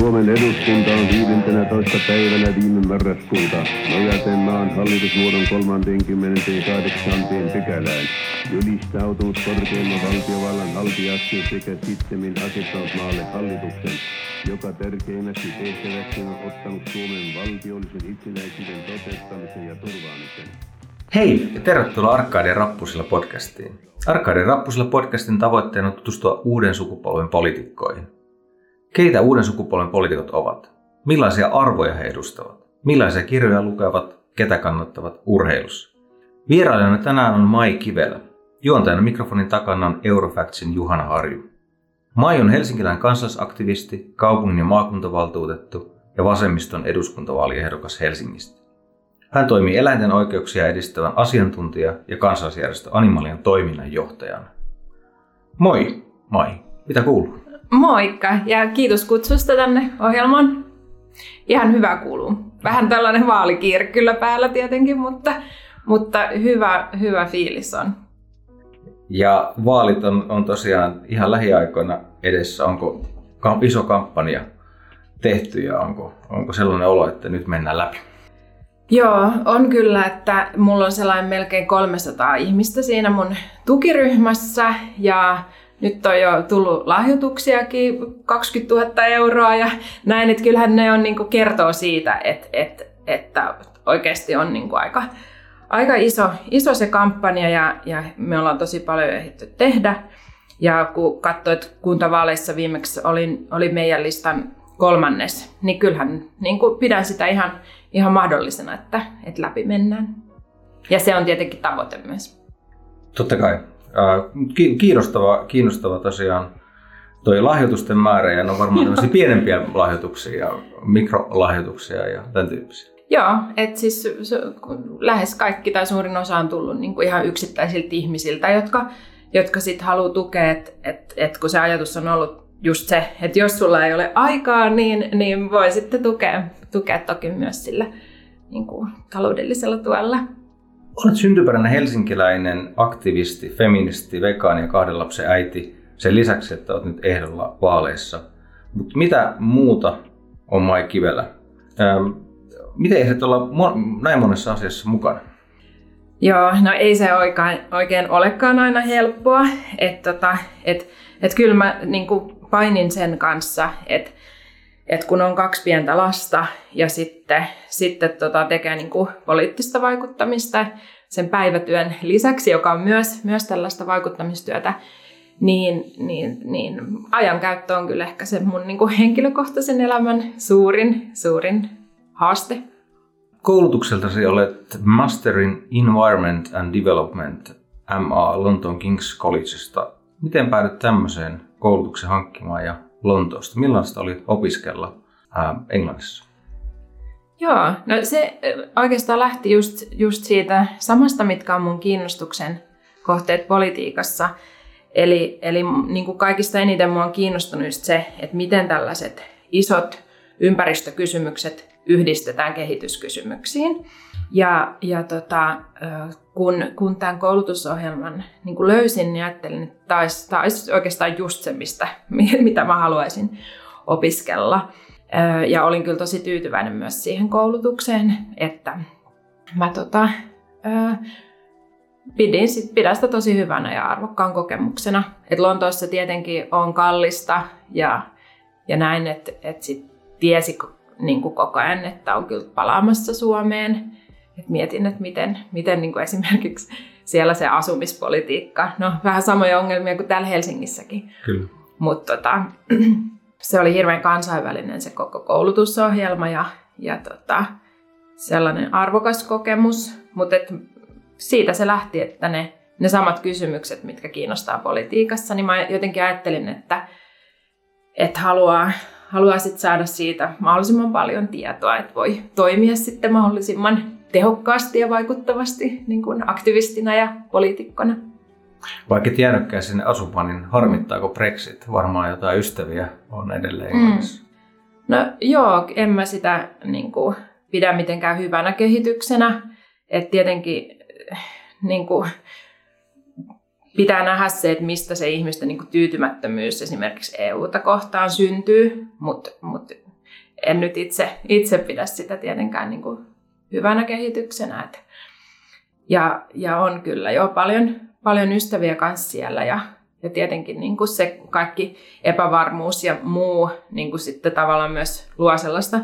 Suomen eduskunta on 15. päivänä viime marraskuuta nojaten maan hallitusmuodon 38. pykälään ylistautunut korkeimman valtiovallan haltijaksi sekä sittemmin asettanut maalle hallituksen, joka tärkeimmäksi tehtäväksi on ottanut Suomen valtiollisen itsenäisyyden toteuttamisen ja turvaamisen. Hei ja tervetuloa Arkkaiden rappusilla podcastiin. Arkkaiden rappusilla podcastin tavoitteena on tutustua uuden sukupolven poliitikkoihin. Keitä uuden sukupolven poliitikot ovat? Millaisia arvoja he edustavat? Millaisia kirjoja lukevat? Ketä kannattavat urheilussa? Vierailijana tänään on Mai Kivelä. Juontajana mikrofonin takana on Eurofactsin Juhana Harju. Mai on Helsinkilän kansalaisaktivisti, kaupungin ja maakuntavaltuutettu ja vasemmiston eduskuntavaaliehdokas Helsingistä. Hän toimii eläinten oikeuksia edistävän asiantuntija ja kansalaisjärjestö Animalian toiminnanjohtajana. Moi, Mai. Mitä kuuluu? Moikka ja kiitos kutsusta tänne ohjelmaan. Ihan hyvä kuuluu. Vähän tällainen vaalikiire kyllä päällä tietenkin, mutta, mutta hyvä, hyvä fiilis on. Ja vaalit on, on tosiaan ihan lähiaikoina edessä. Onko iso kampanja tehty ja onko, onko sellainen olo, että nyt mennään läpi? Joo, on kyllä, että mulla on sellainen melkein 300 ihmistä siinä mun tukiryhmässä ja nyt on jo tullut lahjoituksiakin 20 000 euroa ja näin, että kyllähän ne on, niin kuin kertoo siitä, että, että, että oikeasti on niin kuin aika, aika iso, iso se kampanja ja, ja me ollaan tosi paljon ehditty tehdä. Ja kun katsoit kuntavaaleissa viimeksi oli, oli meidän listan kolmannes, niin kyllähän niin kuin pidän sitä ihan, ihan mahdollisena, että, että läpi mennään. Ja se on tietenkin tavoite myös. Totta kai. Kiinnostava, kiinnostava tosiaan toi lahjoitusten määrä ja ne on varmaan tämmöisiä pienempiä lahjoituksia ja mikrolahjoituksia ja tämän tyyppisiä. Joo, että siis lähes kaikki tai suurin osa on tullut niin kuin ihan yksittäisiltä ihmisiltä, jotka, jotka sitten haluaa tukea, että et, et kun se ajatus on ollut just se, että jos sulla ei ole aikaa, niin, niin voi sitten tukea, tukea toki myös sillä niin kuin taloudellisella tuella. Olet syntyperäinen helsinkiläinen aktivisti, feministi, vegaani ja kahden lapsen äiti. Sen lisäksi, että olet nyt ehdolla vaaleissa. Mutta mitä muuta on Mai Kivelä? Ähm, miten ehdit olla näin monessa asiassa mukana? Joo, no ei se oikein, oikein olekaan aina helppoa. Että tota, et, et kyllä mä niin painin sen kanssa, että et kun on kaksi pientä lasta ja sitten, sitten tota, tekee niin kuin poliittista vaikuttamista sen päivätyön lisäksi, joka on myös, myös tällaista vaikuttamistyötä, niin, niin, niin ajankäyttö on kyllä ehkä se mun niin kuin henkilökohtaisen elämän suurin, suurin haaste. Koulutukseltasi olet Master in Environment and Development MA Lontoon King's Collegeista. Miten päädyt tämmöiseen koulutuksen hankkimaan ja Lontoosta. Millaista oli opiskella ää, Englannissa? Joo, no se oikeastaan lähti just, just siitä samasta, mitkä on mun kiinnostuksen kohteet politiikassa. Eli, eli niin kuin kaikista eniten mua on kiinnostunut just se, että miten tällaiset isot ympäristökysymykset yhdistetään kehityskysymyksiin. Ja, ja tota, kun, kun tämän koulutusohjelman niin kuin löysin, niin ajattelin, että tämä olisi, tämä olisi oikeastaan just se, mistä, mitä mä haluaisin opiskella. Ja olin kyllä tosi tyytyväinen myös siihen koulutukseen, että mä tota, pidin, sit, pidän sitä tosi hyvänä ja arvokkaan kokemuksena. Et Lontoossa tietenkin on kallista ja, ja näin, että et tiesi niin koko ajan, että on kyllä palaamassa Suomeen et mietin, että miten, miten niin kuin esimerkiksi siellä se asumispolitiikka, no vähän samoja ongelmia kuin täällä Helsingissäkin. Kyllä. Mutta tota, se oli hirveän kansainvälinen se koko koulutusohjelma ja, ja tota, sellainen arvokas kokemus, mutta et siitä se lähti, että ne, ne samat kysymykset, mitkä kiinnostaa politiikassa, niin mä jotenkin ajattelin, että, että haluaa, haluaa sit saada siitä mahdollisimman paljon tietoa, että voi toimia sitten mahdollisimman tehokkaasti ja vaikuttavasti niin kuin aktivistina ja poliitikkona. Vaikka jäänytkään sinne asumaan, niin harmittaako Brexit? Varmaan jotain ystäviä on edelleen mm. No joo, en mä sitä niin kuin, pidä mitenkään hyvänä kehityksenä. Et tietenkin niin kuin, pitää nähdä se, että mistä se ihmisten niin kuin, tyytymättömyys esimerkiksi EUta kohtaan syntyy, mutta mut en nyt itse, itse pidä sitä tietenkään niin kuin hyvänä kehityksenä. Et, ja, ja on kyllä jo paljon, paljon ystäviä kanssa siellä ja, ja tietenkin niin kuin se kaikki epävarmuus ja muu niin kuin sitten tavallaan myös luo sellaista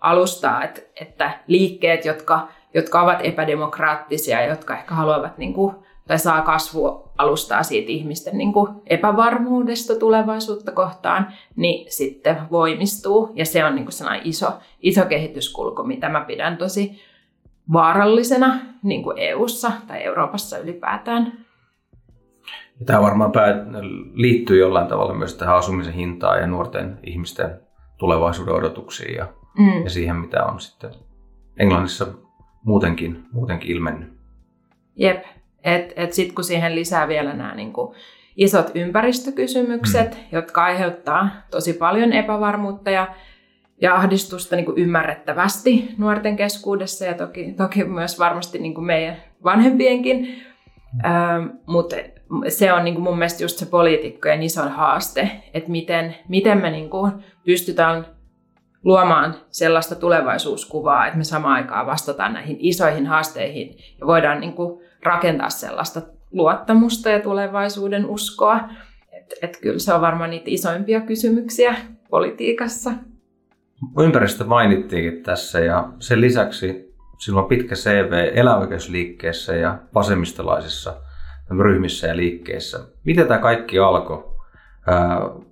alustaa, että, että liikkeet, jotka, jotka ovat epädemokraattisia, jotka ehkä haluavat niin kuin, tai saa kasvualustaa siitä ihmisten niin kuin epävarmuudesta tulevaisuutta kohtaan, niin sitten voimistuu. Ja se on niin kuin sellainen iso, iso kehityskulku, mitä mä pidän tosi vaarallisena niin kuin EU-ssa tai Euroopassa ylipäätään. Tämä varmaan liittyy jollain tavalla myös tähän asumisen hintaan ja nuorten ihmisten tulevaisuuden odotuksiin ja, mm. ja siihen, mitä on sitten Englannissa muutenkin, muutenkin ilmennyt. Jep, että et sitten kun siihen lisää vielä nämä niinku isot ympäristökysymykset, mm. jotka aiheuttaa tosi paljon epävarmuutta ja, ja ahdistusta niinku ymmärrettävästi nuorten keskuudessa ja toki, toki myös varmasti niinku meidän vanhempienkin, mm. ähm, mutta se on niinku mun mielestä just se poliitikkojen iso haaste, että miten, miten me niinku pystytään luomaan sellaista tulevaisuuskuvaa, että me samaan aikaan vastataan näihin isoihin haasteihin ja voidaan niinku rakentaa sellaista luottamusta ja tulevaisuuden uskoa. Että et kyllä se on varmaan niitä isoimpia kysymyksiä politiikassa. Ympäristö mainittiinkin tässä ja sen lisäksi sinulla on pitkä CV eläoikeusliikkeessä ja vasemmistolaisissa ryhmissä ja liikkeissä. Miten tämä kaikki alkoi?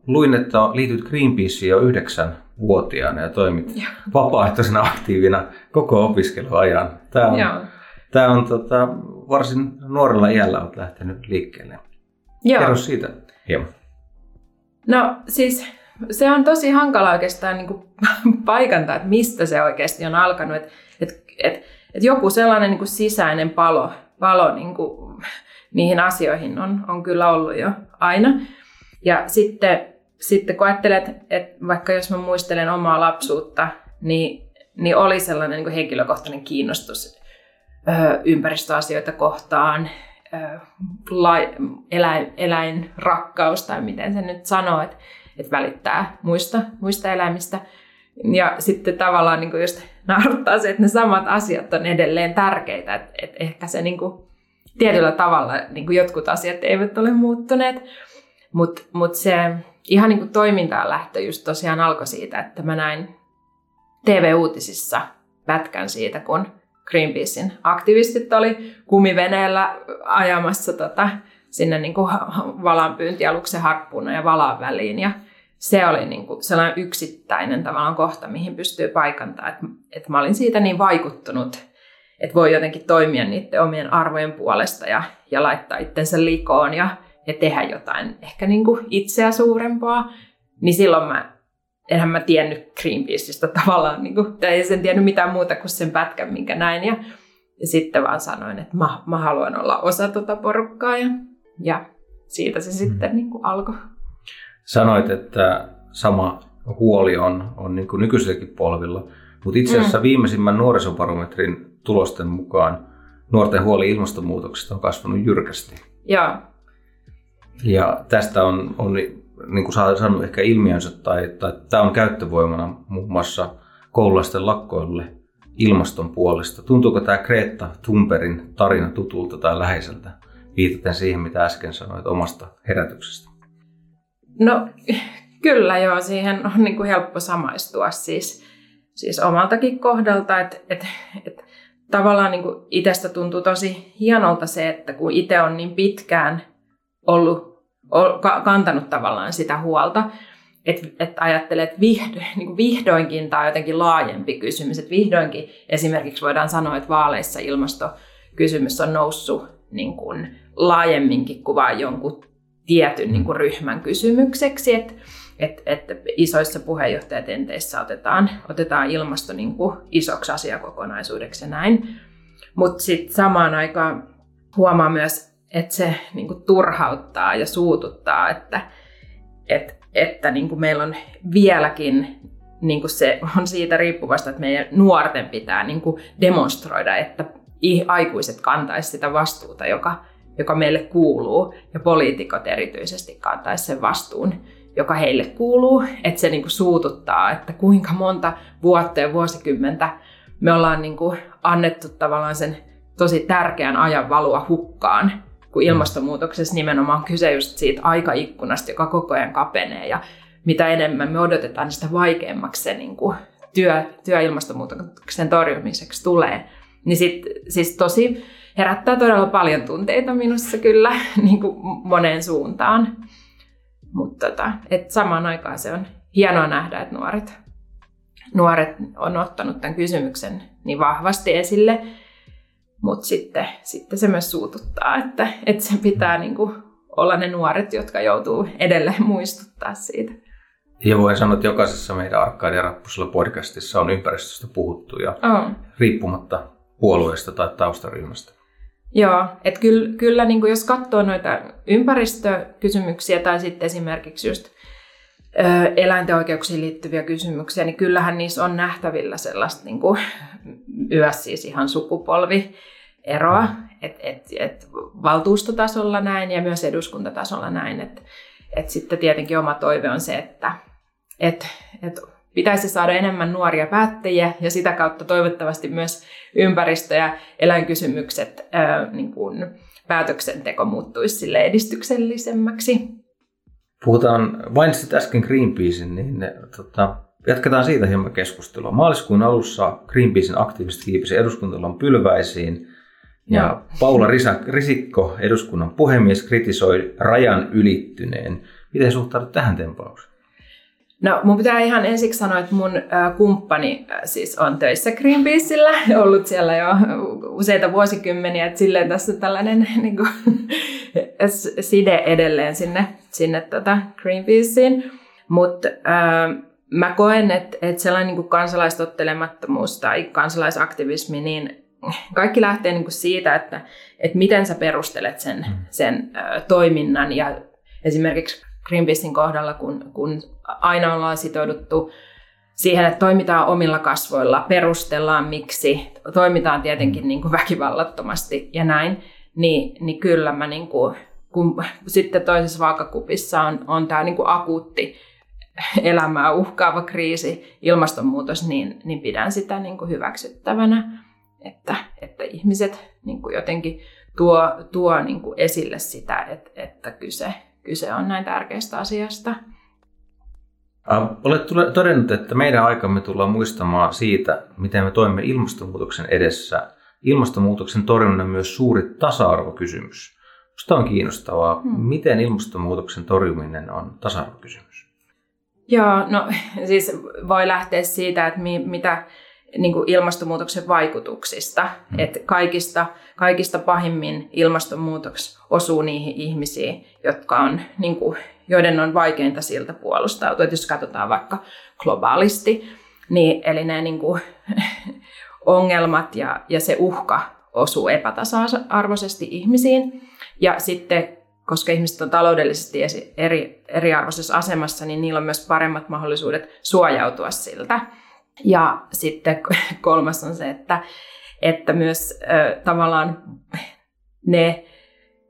luin, että liityt Greenpeaceen jo yhdeksän vuotiaana ja toimit ja. vapaaehtoisena aktiivina koko opiskeluajan. Tämä on, tämä on tota, varsin nuorella iällä olet lähtenyt liikkeelle. Joo. Kerro siitä hieman. No siis se on tosi hankala oikeastaan niin kuin, paikantaa, että mistä se oikeasti on alkanut. Että et, et, et joku sellainen niin kuin sisäinen palo, palo niin kuin, niihin asioihin on, on kyllä ollut jo aina. Ja sitten, sitten kun ajattelet, että vaikka jos mä muistelen omaa lapsuutta, niin, niin oli sellainen niin kuin henkilökohtainen kiinnostus ympäristöasioita kohtaan, eläin, eläinrakkaus tai miten se nyt sanoo, että, että välittää muista, muista eläimistä. Ja sitten tavallaan niin kuin just nauruttaa se, että ne samat asiat on edelleen tärkeitä, että, että ehkä se niin kuin, tietyllä tavalla niin kuin jotkut asiat eivät ole muuttuneet, mutta mut se ihan niin kuin toimintaan lähtö just tosiaan alkoi siitä, että mä näin TV-uutisissa pätkän siitä, kun Greenpeacein aktivistit oli kumiveneellä ajamassa tota, sinne niin kuin valanpyyntialuksen harppuuna ja valan väliin. Ja se oli niin kuin sellainen yksittäinen tavallaan kohta, mihin pystyy paikantamaan. Että, että mä olin siitä niin vaikuttunut, että voi jotenkin toimia niiden omien arvojen puolesta ja, ja laittaa itsensä likoon ja, ja tehdä jotain ehkä niin kuin itseä suurempaa. Niin silloin mä enhän mä tiennyt Greenpeaceista tavallaan, niin kuin, tai en tiennyt mitään muuta kuin sen pätkän, minkä näin. Ja, ja sitten vaan sanoin, että mä, mä haluan olla osa tuota porukkaa ja, ja siitä se sitten mm. niin kuin alkoi. Sanoit, että sama huoli on, on niin kuin nykyisilläkin polvilla, mutta itse asiassa mm. viimeisimmän nuorisobarometrin tulosten mukaan nuorten huoli ilmastonmuutoksesta on kasvanut jyrkästi. Joo. Ja tästä on, on niin kuin saanut ehkä ilmiönsä tai, tai tämä on käyttövoimana muun muassa koululaisten lakkoille ilmaston puolesta. Tuntuuko tämä Greta Thunbergin tarina tutulta tai läheiseltä, viitaten siihen, mitä äsken sanoit omasta herätyksestä? No kyllä joo, siihen on niin kuin helppo samaistua siis, siis omaltakin kohdalta, että et, et, tavallaan niin kuin itsestä tuntuu tosi hienolta se, että kun itse on niin pitkään ollut kantanut tavallaan sitä huolta, että et ajattelee, että vihdo, niin vihdoinkin tämä on jotenkin laajempi kysymys, että vihdoinkin esimerkiksi voidaan sanoa, että vaaleissa ilmastokysymys on noussut niin kuin laajemminkin kuin vain jonkun tietyn niin kuin ryhmän kysymykseksi, että et, et isoissa puheenjohtajatenteissä otetaan, otetaan ilmasto niin kuin isoksi asiakokonaisuudeksi ja näin. Mutta sitten samaan aikaan huomaa myös että se niin kuin, turhauttaa ja suututtaa, että, että, että niin kuin meillä on vieläkin niin kuin se on siitä riippuvasta, että meidän nuorten pitää niin kuin demonstroida, että aikuiset kantaisi sitä vastuuta, joka, joka meille kuuluu, ja poliitikot erityisesti kantaisi sen vastuun, joka heille kuuluu, että se niin kuin suututtaa, että kuinka monta vuotta ja vuosikymmentä me ollaan niin kuin annettu tavallaan sen tosi tärkeän ajan valua hukkaan, kun ilmastonmuutoksessa nimenomaan on kyse just siitä aikaikkunasta, joka koko ajan kapenee ja mitä enemmän me odotetaan, niin sitä vaikeammaksi se niin kuin työ, työ ilmastonmuutoksen torjumiseksi tulee. Niin sit, siis tosi herättää todella paljon tunteita minussa kyllä niin kuin moneen suuntaan. Mutta tota, et samaan aikaan se on hienoa nähdä, että nuoret, nuoret on ottanut tämän kysymyksen niin vahvasti esille. Mutta sitten, sitten se myös suututtaa, että, että se pitää niin kuin olla ne nuoret, jotka joutuu edelleen muistuttaa siitä. Ja voin sanoa, että jokaisessa meidän Arkaadia Rappusella podcastissa on ympäristöstä puhuttu ja oh. riippumatta puolueesta tai taustaryhmästä. Joo, että kyllä, kyllä niin kuin jos katsoo noita ympäristökysymyksiä tai sitten esimerkiksi just eläinten oikeuksiin liittyviä kysymyksiä, niin kyllähän niissä on nähtävillä sellaista niin kuin, myös siis ihan sukupolvieroa, että et, et valtuustotasolla näin ja myös eduskuntatasolla näin. Että et sitten tietenkin oma toive on se, että et, et pitäisi saada enemmän nuoria päättäjiä ja sitä kautta toivottavasti myös ympäristö- ja eläinkysymykset ää, niin kuin päätöksenteko muuttuisi sille edistyksellisemmäksi. Puhutaan, vain sitten äsken Greenpeacein, niin ne, tota, jatketaan siitä hieman keskustelua. Maaliskuun alussa Greenpeacein aktiivisesti kiipisi eduskuntalon pylväisiin ja no. Paula Risa, Risikko, eduskunnan puhemies, kritisoi rajan ylittyneen. Miten suhtaudut tähän tempaukseen? No mun pitää ihan ensiksi sanoa, että mun kumppani siis on töissä Greenpeaceillä, ollut siellä jo useita vuosikymmeniä, että silleen tässä on tällainen niin kuin, side edelleen sinne, sinne tota Greenpeaceen. Mutta äh, mä koen, että, että sellainen niin kuin kansalaistottelemattomuus tai kansalaisaktivismi, niin kaikki lähtee niin kuin siitä, että, että miten sä perustelet sen, mm. sen äh, toiminnan ja esimerkiksi Greenpeacein kohdalla, kun, kun aina ollaan sitouduttu siihen, että toimitaan omilla kasvoilla, perustellaan miksi, toimitaan tietenkin niin kuin väkivallattomasti ja näin, niin, niin kyllä mä niin kuin, kun sitten toisessa vaakakupissa on, on tämä niin kuin akuutti elämää uhkaava kriisi, ilmastonmuutos, niin, niin pidän sitä niin kuin hyväksyttävänä, että, että ihmiset niin kuin jotenkin tuo, tuo niin kuin esille sitä, että, että kyse, kyse on näin tärkeästä asiasta. Olet todennut, että meidän aikamme tullaan muistamaan siitä, miten me toimimme ilmastonmuutoksen edessä. Ilmastonmuutoksen torjunnan myös suuri tasa-arvokysymys. Minusta on kiinnostavaa, hmm. miten ilmastonmuutoksen torjuminen on tasa-arvokysymys. Joo, no siis voi lähteä siitä, että mi, mitä niin kuin ilmastonmuutoksen vaikutuksista. Hmm. Että kaikista, kaikista pahimmin ilmastonmuutos osuu niihin ihmisiin, jotka on, niin kuin, joiden on vaikeinta siltä puolustautua. Että jos katsotaan vaikka globaalisti, niin, eli ne niin kuin, ongelmat ja, ja se uhka osuu epätasa-arvoisesti ihmisiin. Ja sitten, koska ihmiset on taloudellisesti eri, eriarvoisessa asemassa, niin niillä on myös paremmat mahdollisuudet suojautua siltä. Ja sitten kolmas on se, että, että myös äh, tavallaan ne,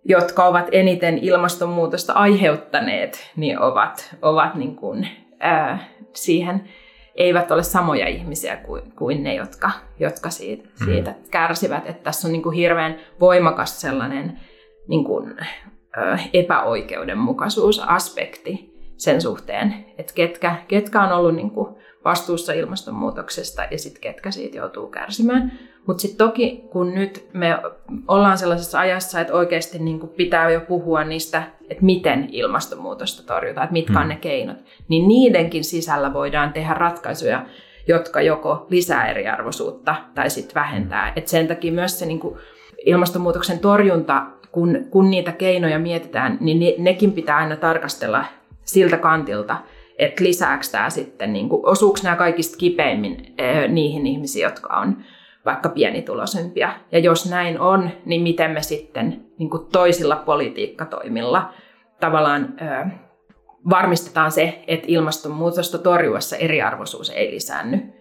jotka ovat eniten ilmastonmuutosta aiheuttaneet, niin ovat, ovat niin kuin, äh, siihen eivät ole samoja ihmisiä kuin, kuin ne, jotka, jotka siitä, mm. siitä kärsivät. Että tässä on niin kuin hirveän voimakas sellainen niin kuin, epäoikeudenmukaisuusaspekti sen suhteen, että ketkä, ketkä on ollut niin kuin vastuussa ilmastonmuutoksesta ja sitten ketkä siitä joutuu kärsimään. Mutta sitten toki, kun nyt me ollaan sellaisessa ajassa, että oikeasti niin pitää jo puhua niistä, että miten ilmastonmuutosta torjutaan, että mitkä on ne mm. keinot, niin niidenkin sisällä voidaan tehdä ratkaisuja, jotka joko lisää eriarvoisuutta tai sitten vähentää. Et sen takia myös se niin kuin ilmastonmuutoksen torjunta, kun, kun niitä keinoja mietitään, niin ne, nekin pitää aina tarkastella siltä kantilta, että lisääkö tämä sitten, niin kuin, osuuko nämä kaikista kipeimmin eh, niihin ihmisiin, jotka on vaikka pienituloisempia. Ja jos näin on, niin miten me sitten niin kuin toisilla politiikkatoimilla tavallaan ö, varmistetaan se, että ilmastonmuutosta torjuessa eriarvoisuus ei lisäänny.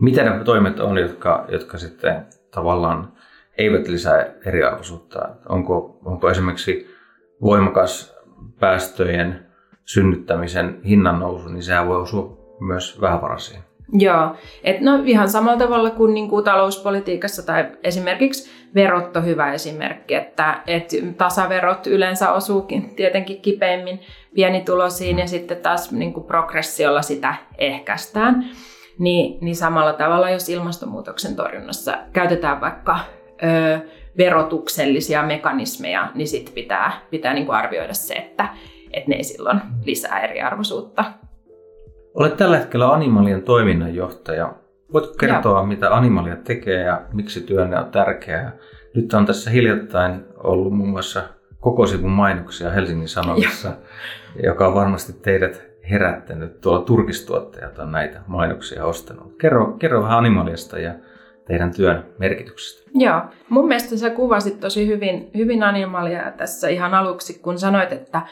Mitä ne toimet on, jotka, jotka sitten tavallaan eivät lisää eriarvoisuutta? Onko, onko esimerkiksi voimakas päästöjen synnyttämisen hinnan nousu, niin sehän voi osua myös vähävaraisiin. Joo, et no ihan samalla tavalla kuin, niin kuin talouspolitiikassa tai esimerkiksi verot on hyvä esimerkki, että, että tasaverot yleensä osuukin tietenkin kipeimmin pienituloisiin ja sitten taas niin kuin progressiolla sitä ehkäistään. Niin, niin samalla tavalla, jos ilmastonmuutoksen torjunnassa käytetään vaikka ö, verotuksellisia mekanismeja, niin sitten pitää, pitää niin kuin arvioida se, että, että ne ei silloin lisää eriarvoisuutta. Olet tällä hetkellä Animalien toiminnanjohtaja. Voitko kertoa, ja. mitä Animalia tekee ja miksi työnne on tärkeää? Nyt on tässä hiljattain ollut muun muassa koko sivun mainoksia Helsingin Sanomissa, ja. joka on varmasti teidät herättänyt. Tuolla turkistuottajat on näitä mainoksia ostanut. Kerro, kerro vähän Animaliasta ja teidän työn merkityksestä. Joo, mun mielestä sä kuvasit tosi hyvin, hyvin Animalia tässä ihan aluksi, kun sanoit, että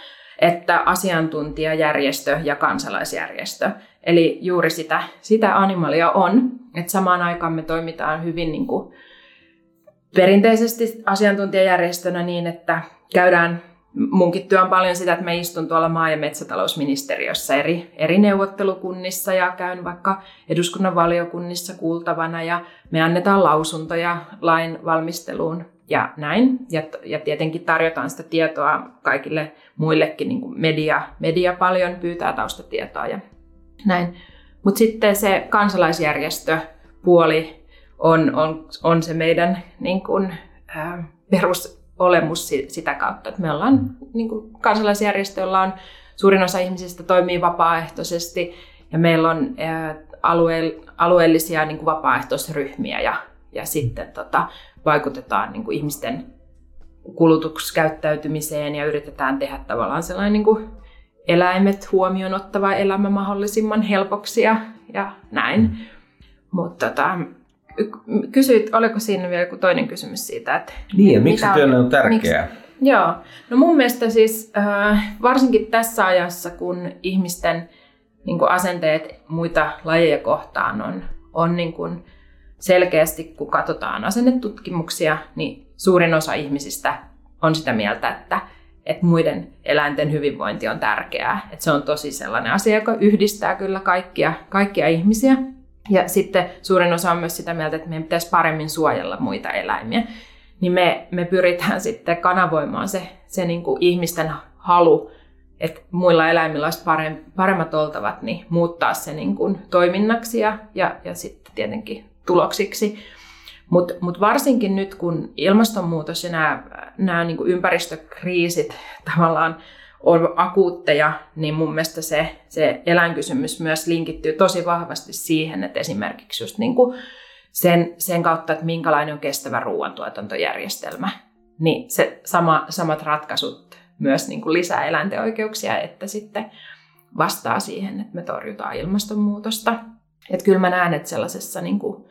että asiantuntijajärjestö ja kansalaisjärjestö. Eli juuri sitä, sitä animalia on, että samaan aikaan me toimitaan hyvin niin kuin perinteisesti asiantuntijajärjestönä niin, että käydään munkin työ on paljon sitä, että mä istun tuolla maa- ja metsätalousministeriössä eri, eri neuvottelukunnissa ja käyn vaikka eduskunnan valiokunnissa kuultavana ja me annetaan lausuntoja lain valmisteluun ja näin. Ja, ja tietenkin tarjotaan sitä tietoa kaikille muillekin, niin kuin media, media paljon pyytää taustatietoa ja näin. Mutta sitten se kansalaisjärjestöpuoli on, on, on se meidän niin kuin, äh, perusolemus sitä kautta, että me ollaan niin kuin kansalaisjärjestö, jolla on suurin osa ihmisistä toimii vapaaehtoisesti ja meillä on äh, alue, alueellisia niin kuin vapaaehtoisryhmiä ja, ja sitten tota, vaikutetaan niin kuin ihmisten kulutuskäyttäytymiseen ja yritetään tehdä tavallaan sellainen niin kuin eläimet huomioon ottava elämä mahdollisimman helpoksi ja, ja näin. Mm. Mutta tota, kysyit, oliko siinä vielä joku toinen kysymys siitä, että... Niin, ja miksi työnne on tärkeää? Miksi, joo, no mun mielestä siis äh, varsinkin tässä ajassa, kun ihmisten niin kuin asenteet muita lajeja kohtaan on, on niin kuin, selkeästi, kun katsotaan asennetutkimuksia, niin suurin osa ihmisistä on sitä mieltä, että, että muiden eläinten hyvinvointi on tärkeää. Että se on tosi sellainen asia, joka yhdistää kyllä kaikkia, kaikkia ihmisiä. Ja sitten suurin osa on myös sitä mieltä, että meidän pitäisi paremmin suojella muita eläimiä. Niin me, me pyritään sitten kanavoimaan se, se niin kuin ihmisten halu, että muilla eläimillä olisi paremmat oltavat, niin muuttaa se niin kuin toiminnaksi ja, ja, ja sitten tietenkin tuloksiksi. Mutta mut varsinkin nyt, kun ilmastonmuutos ja nämä, niin ympäristökriisit tavallaan on akuutteja, niin mun mielestä se, se eläinkysymys myös linkittyy tosi vahvasti siihen, että esimerkiksi just niin kuin sen, sen kautta, että minkälainen on kestävä ruoantuotantojärjestelmä, niin se sama, samat ratkaisut myös niin kuin lisää eläinten oikeuksia, että sitten vastaa siihen, että me torjutaan ilmastonmuutosta. Että kyllä mä näen, että sellaisessa niin kuin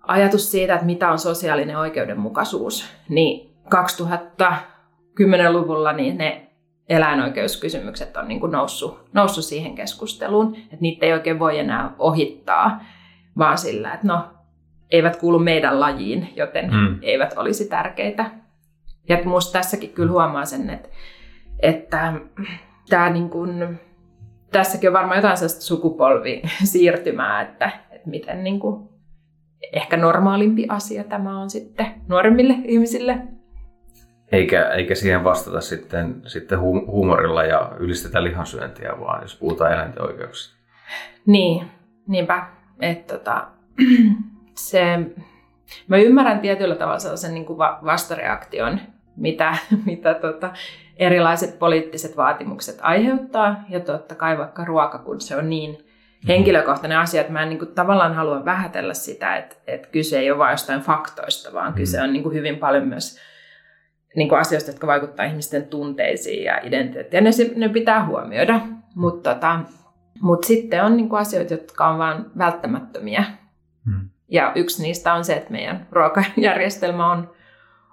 ajatus siitä, että mitä on sosiaalinen oikeudenmukaisuus, niin 2010-luvulla niin ne eläinoikeuskysymykset on niin kuin noussut, noussut siihen keskusteluun, että niitä ei oikein voi enää ohittaa, vaan sillä, että no, eivät kuulu meidän lajiin, joten mm. eivät olisi tärkeitä. Ja minusta tässäkin kyllä huomaa sen, että, että tämä niin kuin, tässäkin on varmaan jotain sellaista sukupolvisiirtymää, että, että miten niin kuin ehkä normaalimpi asia tämä on sitten nuoremmille ihmisille. Eikä, eikä siihen vastata sitten, sitten huumorilla ja ylistetä lihansyöntiä, vaan jos puhutaan eläinten oikeuksista. Niin, niinpä. Että tota, se, mä ymmärrän tietyllä tavalla sellaisen niin kuin vastareaktion, mitä, mitä tota, erilaiset poliittiset vaatimukset aiheuttaa. Ja totta kai vaikka ruoka, kun se on niin henkilökohtainen asia, että mä en niin kuin, tavallaan halua vähätellä sitä, että, että kyse ei ole vain jostain faktoista, vaan mm. kyse on niin kuin, hyvin paljon myös niin kuin asioista, jotka vaikuttavat ihmisten tunteisiin ja identiteettiin. Ja ne, ne pitää huomioida, mutta tota, mut sitten on niin kuin, asioita, jotka on vain välttämättömiä. Mm. Ja yksi niistä on se, että meidän ruokajärjestelmä on,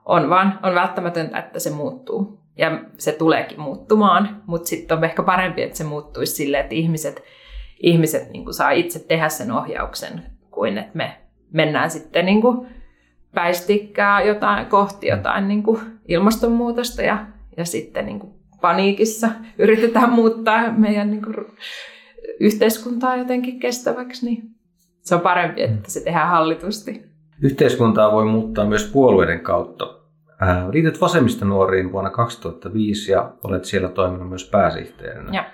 on, vaan, on välttämätöntä, että se muuttuu. Ja se tuleekin muuttumaan, mutta sitten on ehkä parempi, että se muuttuisi silleen, että ihmiset ihmiset niin kuin saa itse tehdä sen ohjauksen, kuin että me mennään sitten niin kuin päistikkää jotain, kohti jotain niin kuin ilmastonmuutosta ja, ja sitten niin kuin paniikissa yritetään muuttaa meidän niin kuin, yhteiskuntaa jotenkin kestäväksi, niin se on parempi, että se tehdään hallitusti. Yhteiskuntaa voi muuttaa myös puolueiden kautta. Liityt vasemmistonuoriin vuonna 2005 ja olet siellä toiminut myös pääsihteerinä. Ja.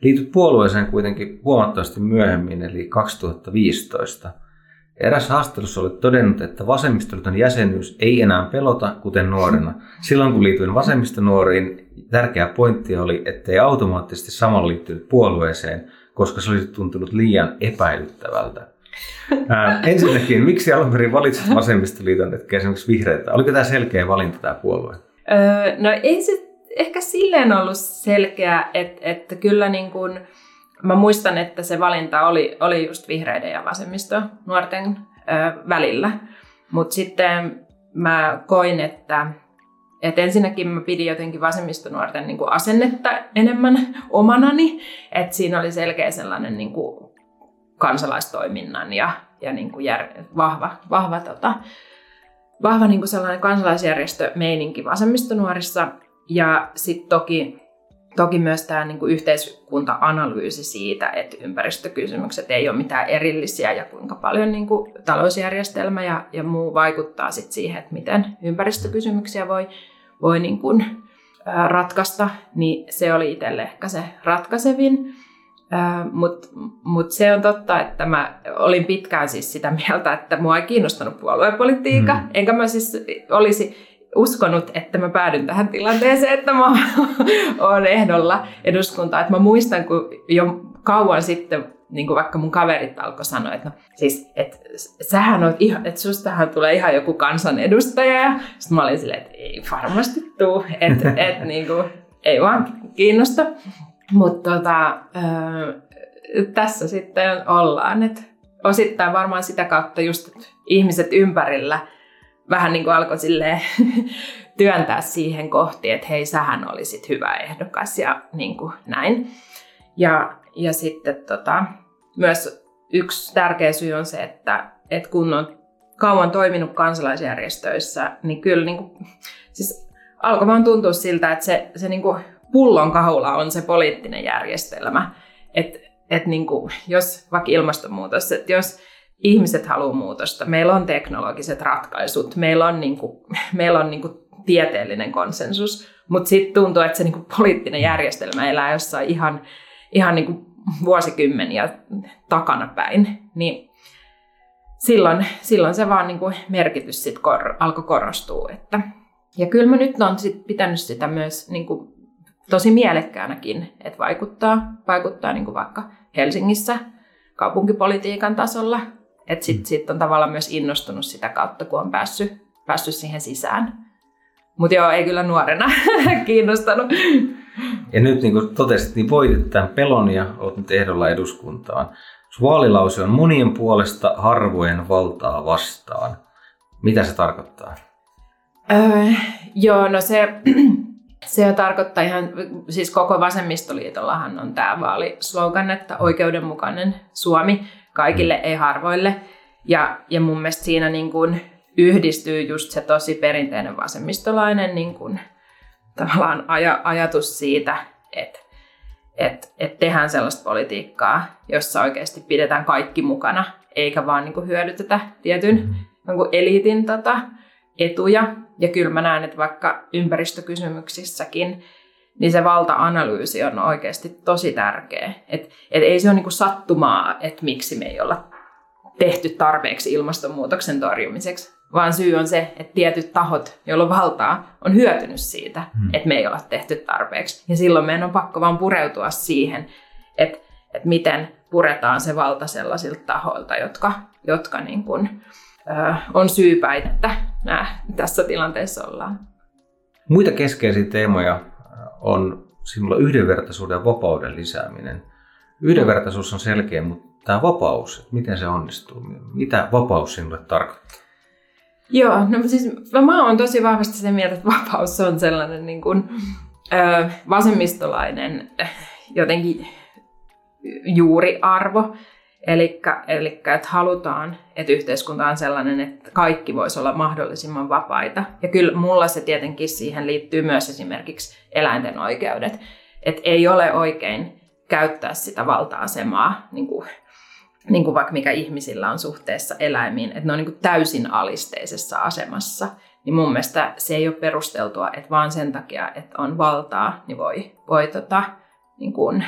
Liityt puolueeseen kuitenkin huomattavasti myöhemmin, eli 2015. Eräs haastattelussa olet todennut, että vasemmistoliiton jäsenyys ei enää pelota, kuten nuorena. Silloin kun liityin vasemmistonuoriin, tärkeä pointti oli, että ei automaattisesti samalla liittynyt puolueeseen, koska se olisi tuntunut liian epäilyttävältä. Ää, ensinnäkin, miksi alun perin valitsit vasemmistoliiton, etkä esimerkiksi vihreitä? Oliko tämä selkeä valinta tämä puolue? Öö, no ei se ehkä silleen ollut selkeä, että, että kyllä niin kuin, mä muistan, että se valinta oli, oli just vihreiden ja vasemmisto nuorten ö, välillä. Mutta sitten mä koin, että, että ensinnäkin mä pidin jotenkin vasemmistonuorten niin kuin asennetta enemmän omanani. Että siinä oli selkeä sellainen niin kuin kansalaistoiminnan ja, ja niin kuin jär, vahva, vahva, tota, vahva niin kuin sellainen kansalaisjärjestömeininki vasemmistonuorissa. Ja sitten toki, toki myös tämä niin kuin yhteiskunta-analyysi siitä, että ympäristökysymykset ei ole mitään erillisiä ja kuinka paljon niin kuin talousjärjestelmä ja, ja muu vaikuttaa sit siihen, että miten ympäristökysymyksiä voi, voi niin kuin, ratkaista, niin se oli itselle ehkä se ratkaisevin. Mutta mut se on totta, että mä olin pitkään siis sitä mieltä, että mua ei kiinnostanut puoluepolitiikka. Mm. Enkä mä siis olisi uskonut, että mä päädyn tähän tilanteeseen, että mä oon ehdolla eduskuntaa. Että mä muistan, kun jo kauan sitten niin kuin vaikka mun kaverit alkoi sanoa, että no, siis, että sähän oot ihan, että sustahan tulee ihan joku kansanedustaja. Ja sitten mä olin silleen, että ei varmasti tuu, että et, niin kuin, ei vaan kiinnosta. Mutta tota, tässä sitten ollaan, että osittain varmaan sitä kautta just ihmiset ympärillä vähän niin kuin alkoi silleen työntää siihen kohti, että hei, sähän olisit hyvä ehdokas ja niin kuin näin. Ja, ja sitten tota, myös yksi tärkeä syy on se, että, että kun on kauan toiminut kansalaisjärjestöissä, niin kyllä niin kuin, siis alkoi vaan tuntua siltä, että se, se niin kuin pullonkaula on se poliittinen järjestelmä. Että et niin jos vaikka ilmastonmuutos, että jos ihmiset haluaa muutosta, meillä on teknologiset ratkaisut, meillä on, niin kuin, meillä on niin kuin tieteellinen konsensus, mutta sitten tuntuu, että se niin kuin poliittinen järjestelmä elää jossain ihan, ihan niin kuin vuosikymmeniä takana päin, niin silloin, silloin se vaan niin kuin merkitys sit kor, alkoi korostua. Että. Ja kyllä mä nyt olen sit pitänyt sitä myös niin kuin tosi mielekkäänäkin, että vaikuttaa, vaikuttaa niin kuin vaikka Helsingissä kaupunkipolitiikan tasolla. Että sitten mm. sit on tavallaan myös innostunut sitä kautta, kun on päässyt, päässyt siihen sisään. Mutta joo, ei kyllä nuorena kiinnostanut. Ja nyt niin kuin totesit, niin voitit tämän pelon ja olet nyt ehdolla eduskuntaan. Sun vaalilause on monien puolesta harvojen valtaa vastaan. Mitä se tarkoittaa? Öö, joo, no se se tarkoittaa ihan, siis koko vasemmistoliitollahan on tämä vaalislogan, että oikeudenmukainen Suomi kaikille, ei harvoille. Ja, ja mun mielestä siinä niin kuin yhdistyy just se tosi perinteinen vasemmistolainen niin kuin, tavallaan aja, ajatus siitä, että et, et tehdään sellaista politiikkaa, jossa oikeasti pidetään kaikki mukana, eikä vaan niin kuin hyödytetä tietyn niin kuin eliitin tota, etuja. Ja kyllä mä näen, että vaikka ympäristökysymyksissäkin, niin se valta-analyysi on oikeasti tosi tärkeä. Et, et ei se ole niinku sattumaa, että miksi me ei olla tehty tarpeeksi ilmastonmuutoksen torjumiseksi, vaan syy on se, että tietyt tahot, joilla on valtaa, on hyötynyt siitä, hmm. että me ei olla tehty tarpeeksi. Ja silloin meidän on pakko vaan pureutua siihen, että, että miten puretaan se valta sellaisilta tahoilta, jotka, jotka niin kuin, on syypäitä, että nää, tässä tilanteessa ollaan. Muita keskeisiä teemoja on sinulla yhdenvertaisuuden ja vapauden lisääminen. Yhdenvertaisuus on selkeä, mutta tämä vapaus, että miten se onnistuu? Mitä vapaus sinulle tarkoittaa? Joo, no siis mä oon tosi vahvasti sen mieltä, että vapaus on sellainen niin kuin, ö, vasemmistolainen jotenkin juuri arvo. Eli että halutaan, että yhteiskunta on sellainen, että kaikki voisi olla mahdollisimman vapaita. Ja kyllä mulla se tietenkin siihen liittyy myös esimerkiksi eläinten oikeudet. Että ei ole oikein käyttää sitä valta-asemaa, niin kuin, niin kuin vaikka mikä ihmisillä on suhteessa eläimiin, että ne on niin kuin täysin alisteisessa asemassa. Niin mun mielestä se ei ole perusteltua, että vaan sen takia, että on valtaa, niin voi, voi tota, niin kuin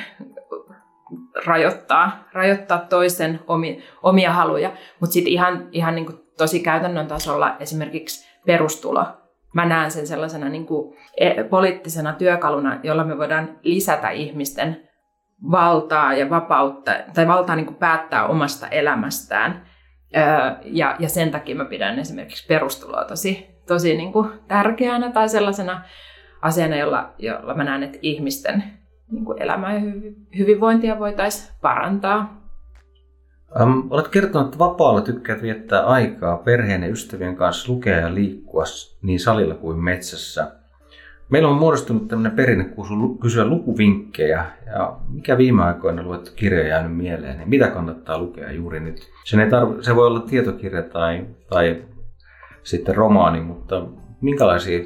rajoittaa, rajoittaa toisen omi, omia haluja. Mutta sitten ihan, ihan niin kuin tosi käytännön tasolla esimerkiksi perustulo. Mä näen sen sellaisena niin kuin e, poliittisena työkaluna, jolla me voidaan lisätä ihmisten valtaa ja vapautta, tai valtaa niin kuin päättää omasta elämästään. Ja, ja sen takia mä pidän esimerkiksi perustuloa tosi, tosi niin kuin tärkeänä tai sellaisena asiana, jolla, jolla mä näen, että ihmisten niin kuin elämää ja hyvinvointia voitaisiin parantaa. Um, olet kertonut, että vapaalla tykkäät viettää aikaa perheen ja ystävien kanssa lukea ja liikkua niin salilla kuin metsässä. Meillä on muodostunut tämmöinen perinne kysyä lukuvinkkejä ja mikä viime aikoina luettu kirja jäänyt mieleen, niin mitä kannattaa lukea juuri nyt? Sen ei tarv- se voi olla tietokirja tai, tai sitten romaani, mutta minkälaisia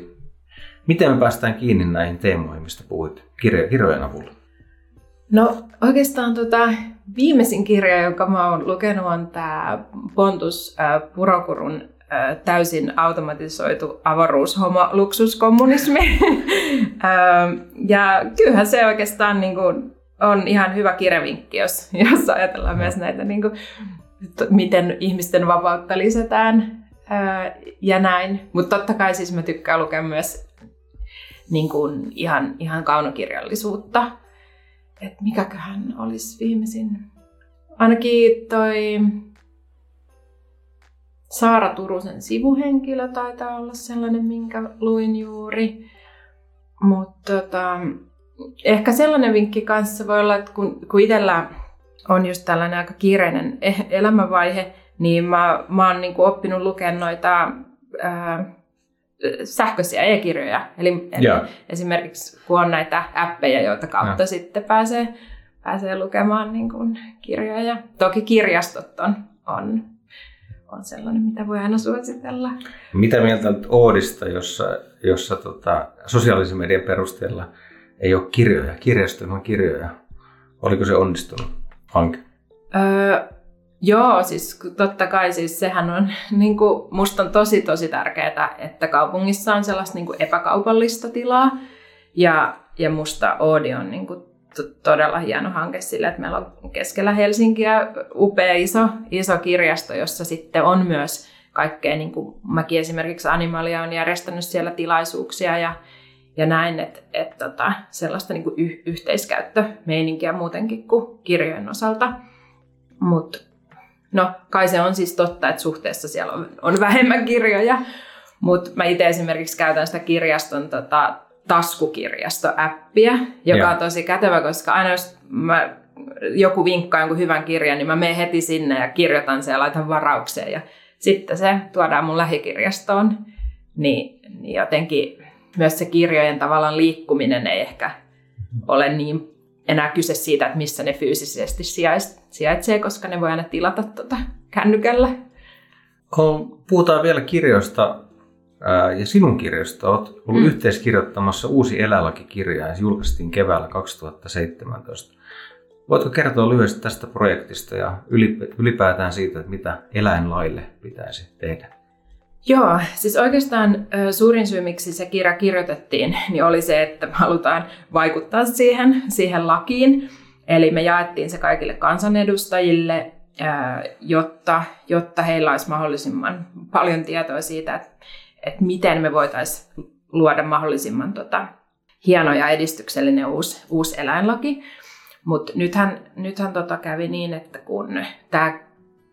Miten me päästään kiinni näihin teemoihin, mistä puhuit kirjo- kirjojen avulla? No oikeastaan tota, viimeisin kirja, jonka mä oon lukenut, on tämä Pontus äh, Purokurun äh, täysin automatisoitu avaruushomo luksuskommunismi. äh, ja kyllähän se oikeastaan niin kuin, on ihan hyvä kirjavinkki, jos, jos ajatellaan myös näitä, niin kuin, miten ihmisten vapautta lisätään ja näin. Mutta totta kai siis mä tykkään lukea myös niin kuin ihan, ihan kaunokirjallisuutta. Et mikäköhän olisi viimeisin? Ainakin toi Saara Turusen sivuhenkilö taitaa olla sellainen, minkä luin juuri. Mutta tota, ehkä sellainen vinkki kanssa voi olla, että kun, kun itsellä on just tällainen aika kiireinen e-, elämänvaihe, niin mä, mä oon niin oppinut lukemaan noita ää, sähköisiä e-kirjoja. Eli, eli esimerkiksi kun on näitä appeja, joita kautta ja. sitten pääsee, pääsee lukemaan niin kuin kirjoja. Toki kirjastot on, on, on sellainen, mitä voi aina suositella. Mitä mieltä olet Oodista, jossa, jossa tota, sosiaalisen median perusteella ei ole kirjoja, kirjaston on kirjoja? Oliko se onnistunut hanke? Joo, siis totta kai siis sehän on, niin kuin, musta on tosi tosi tärkeää, että kaupungissa on sellaista niin kuin epäkaupallista tilaa. Ja, ja musta Oodi on niin kuin, todella hieno hanke sille, että meillä on keskellä Helsinkiä upea iso, iso kirjasto, jossa sitten on myös kaikkea, niin kuin mäkin esimerkiksi Animalia on järjestänyt siellä tilaisuuksia ja, ja näin, että, että tota, sellaista niin kuin y- yhteiskäyttömeininkiä muutenkin kuin kirjojen osalta. Mutta No, kai se on siis totta, että suhteessa siellä on, on vähemmän kirjoja, mutta mä itse esimerkiksi käytän sitä kirjaston tota, taskukirjasto-appia, joka Joo. on tosi kätevä, koska aina jos mä, joku vinkkaa jonkun hyvän kirjan, niin mä menen heti sinne ja kirjoitan sen ja laitan varaukseen ja sitten se tuodaan mun lähikirjastoon. Niin, niin jotenkin myös se kirjojen tavallaan liikkuminen ei ehkä ole niin enää kyse siitä, että missä ne fyysisesti sijaitsee, koska ne voi aina tilata tuota kännykällä. Puhutaan vielä kirjoista ja sinun kirjoista. Olet ollut mm. yhteiskirjoittamassa uusi eläinlakikirja ja se julkaistiin keväällä 2017. Voitko kertoa lyhyesti tästä projektista ja ylipäätään siitä, että mitä eläinlaille pitäisi tehdä? Joo, siis oikeastaan suurin syy, miksi se kirja kirjoitettiin, niin oli se, että halutaan vaikuttaa siihen, siihen lakiin. Eli me jaettiin se kaikille kansanedustajille, jotta, jotta heillä olisi mahdollisimman paljon tietoa siitä, että, että miten me voitaisiin luoda mahdollisimman tota, hieno ja edistyksellinen uusi, uusi eläinlaki. Mutta nythän, nythän tota kävi niin, että kun tämä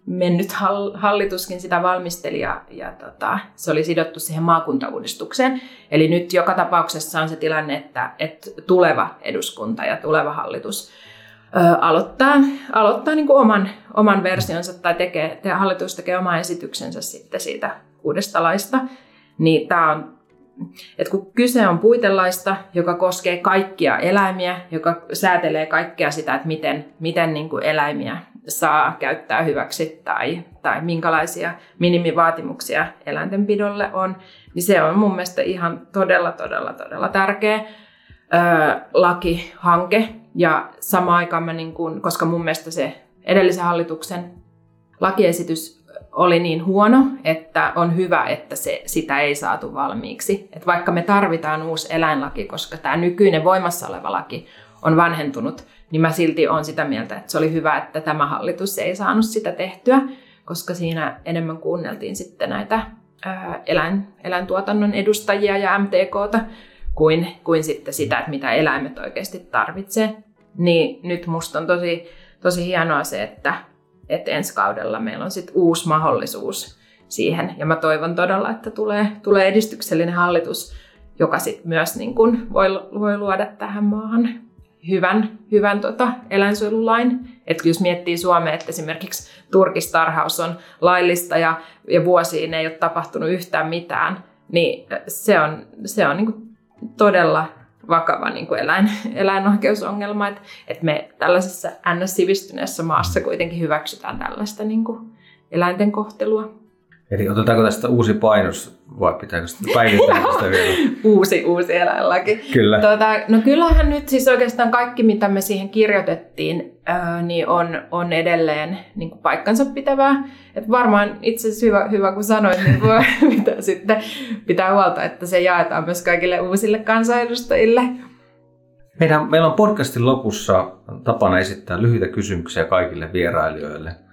mennyt hallituskin sitä valmisteli ja, ja tota, se oli sidottu siihen maakuntauudistukseen. Eli nyt joka tapauksessa on se tilanne, että, että tuleva eduskunta ja tuleva hallitus ö, aloittaa, aloittaa niin kuin oman, oman versionsa tai tekee, te, hallitus tekee oman esityksensä sitten siitä uudesta laista. Niin tämä on että kun kyse on puitelaista, joka koskee kaikkia eläimiä, joka säätelee kaikkea sitä, että miten, miten niin kuin eläimiä saa käyttää hyväksi tai, tai minkälaisia minimivaatimuksia eläintenpidolle on, niin se on mun mielestä ihan todella, todella, todella tärkeä ö, lakihanke. Ja samaan aikaan mä, niin kun, koska mun mielestä se edellisen hallituksen lakiesitys oli niin huono, että on hyvä, että se, sitä ei saatu valmiiksi. Et vaikka me tarvitaan uusi eläinlaki, koska tämä nykyinen voimassa oleva laki on vanhentunut, niin mä silti olen sitä mieltä, että se oli hyvä, että tämä hallitus ei saanut sitä tehtyä, koska siinä enemmän kuunneltiin sitten näitä eläin, eläintuotannon edustajia ja MTKta kuin, kuin sitten sitä, että mitä eläimet oikeasti tarvitsee. Niin nyt musta on tosi, tosi hienoa se, että, että ensi kaudella meillä on sitten uusi mahdollisuus siihen. Ja mä toivon todella, että tulee, tulee edistyksellinen hallitus, joka sitten myös niin kun voi, voi luoda tähän maahan hyvän, hyvän tota, eläinsuojelulain. Että jos miettii Suomea, että esimerkiksi turkistarhaus on laillista ja, ja vuosiin ei ole tapahtunut yhtään mitään, niin se on, se on niin todella vakava niin kuin eläin, eläinoikeusongelma, että, että me tällaisessa ns-sivistyneessä maassa kuitenkin hyväksytään tällaista niin kuin eläinten kohtelua. Eli otetaanko tästä uusi painos vai pitääkö sitä päivittää tästä vielä? uusi, uusi eläinlaki. Kyllä. Tuota, no kyllähän nyt siis oikeastaan kaikki, mitä me siihen kirjoitettiin, ää, niin on, on edelleen niin kuin paikkansa pitävää. Et varmaan itse asiassa hyvä, hyvä kun sanoit, niin voi pitää sitten pitää huolta, että se jaetaan myös kaikille uusille kansanedustajille. Meidän, meillä on podcastin lopussa tapana esittää lyhyitä kysymyksiä kaikille vierailijoille –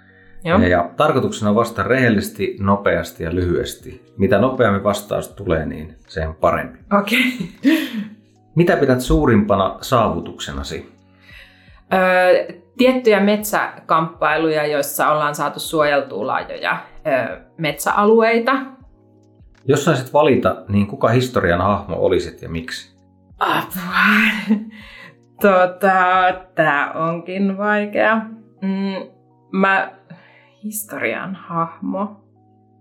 Joo. Ja tarkoituksena on vastata rehellisesti, nopeasti ja lyhyesti. Mitä nopeammin vastaus tulee, niin sen parempi. Okei. Okay. Mitä pidät suurimpana saavutuksenasi? Öö, tiettyjä metsäkamppailuja, joissa ollaan saatu suojeltua laajoja öö, metsäalueita. Jos saisit valita, niin kuka historian hahmo olisit ja miksi? Apua. Tota, tää onkin vaikea. Mm, mä historian hahmo.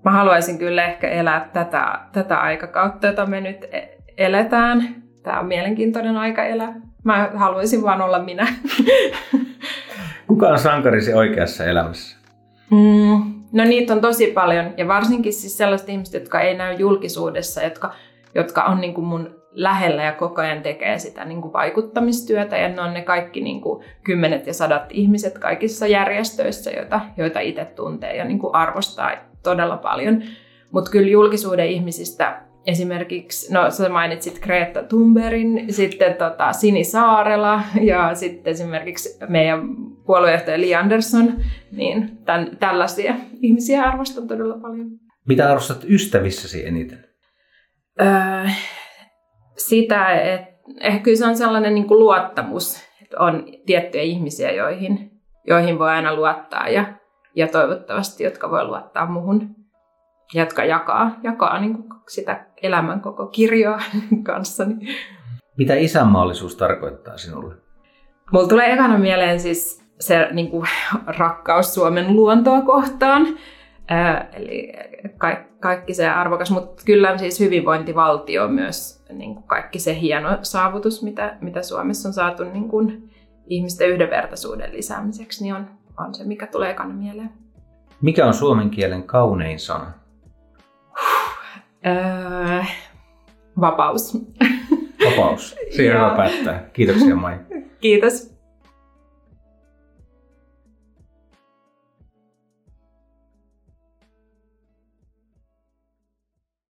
Mä haluaisin kyllä ehkä elää tätä, tätä aikakautta, jota me nyt e- eletään. Tämä on mielenkiintoinen aika elää. Mä haluaisin vaan olla minä. Kuka on sankarisi oikeassa elämässä? Mm, no niitä on tosi paljon ja varsinkin siis sellaiset ihmiset, jotka ei näy julkisuudessa, jotka, jotka on niin kuin mun lähellä ja koko ajan tekee sitä niin kuin vaikuttamistyötä. Ja ne on ne kaikki niin kuin kymmenet ja sadat ihmiset kaikissa järjestöissä, joita, joita itse tuntee ja niin kuin arvostaa todella paljon. Mutta kyllä julkisuuden ihmisistä esimerkiksi, no sä mainitsit Greta Thunbergin, sitten tota Sini Saarela ja sitten esimerkiksi meidän puoluejohtaja Li Andersson, niin tämän, tällaisia ihmisiä arvostan todella paljon. Mitä arvostat ystävissäsi eniten? Öö, sitä, että ehkä kyllä se on sellainen niin kuin luottamus, että on tiettyjä ihmisiä, joihin, joihin voi aina luottaa ja, ja toivottavasti, jotka voi luottaa muhun, jotka jakaa, jakaa niin kuin sitä elämän koko kirjoa kanssani. Mitä isänmaallisuus tarkoittaa sinulle? Mulla tulee ekana mieleen siis se niin kuin, rakkaus Suomen luontoa kohtaan. Ää, eli ka- kaikki se arvokas, mutta kyllä siis hyvinvointivaltio myös niin kuin kaikki se hieno saavutus, mitä, mitä Suomessa on saatu niin kuin ihmisten yhdenvertaisuuden lisäämiseksi, niin on, on se, mikä tulee ekana mieleen. Mikä on suomen kielen kaunein sana? Öö, vapaus. Vapaus. Siihen on päättää. Kiitoksia Mai. Kiitos.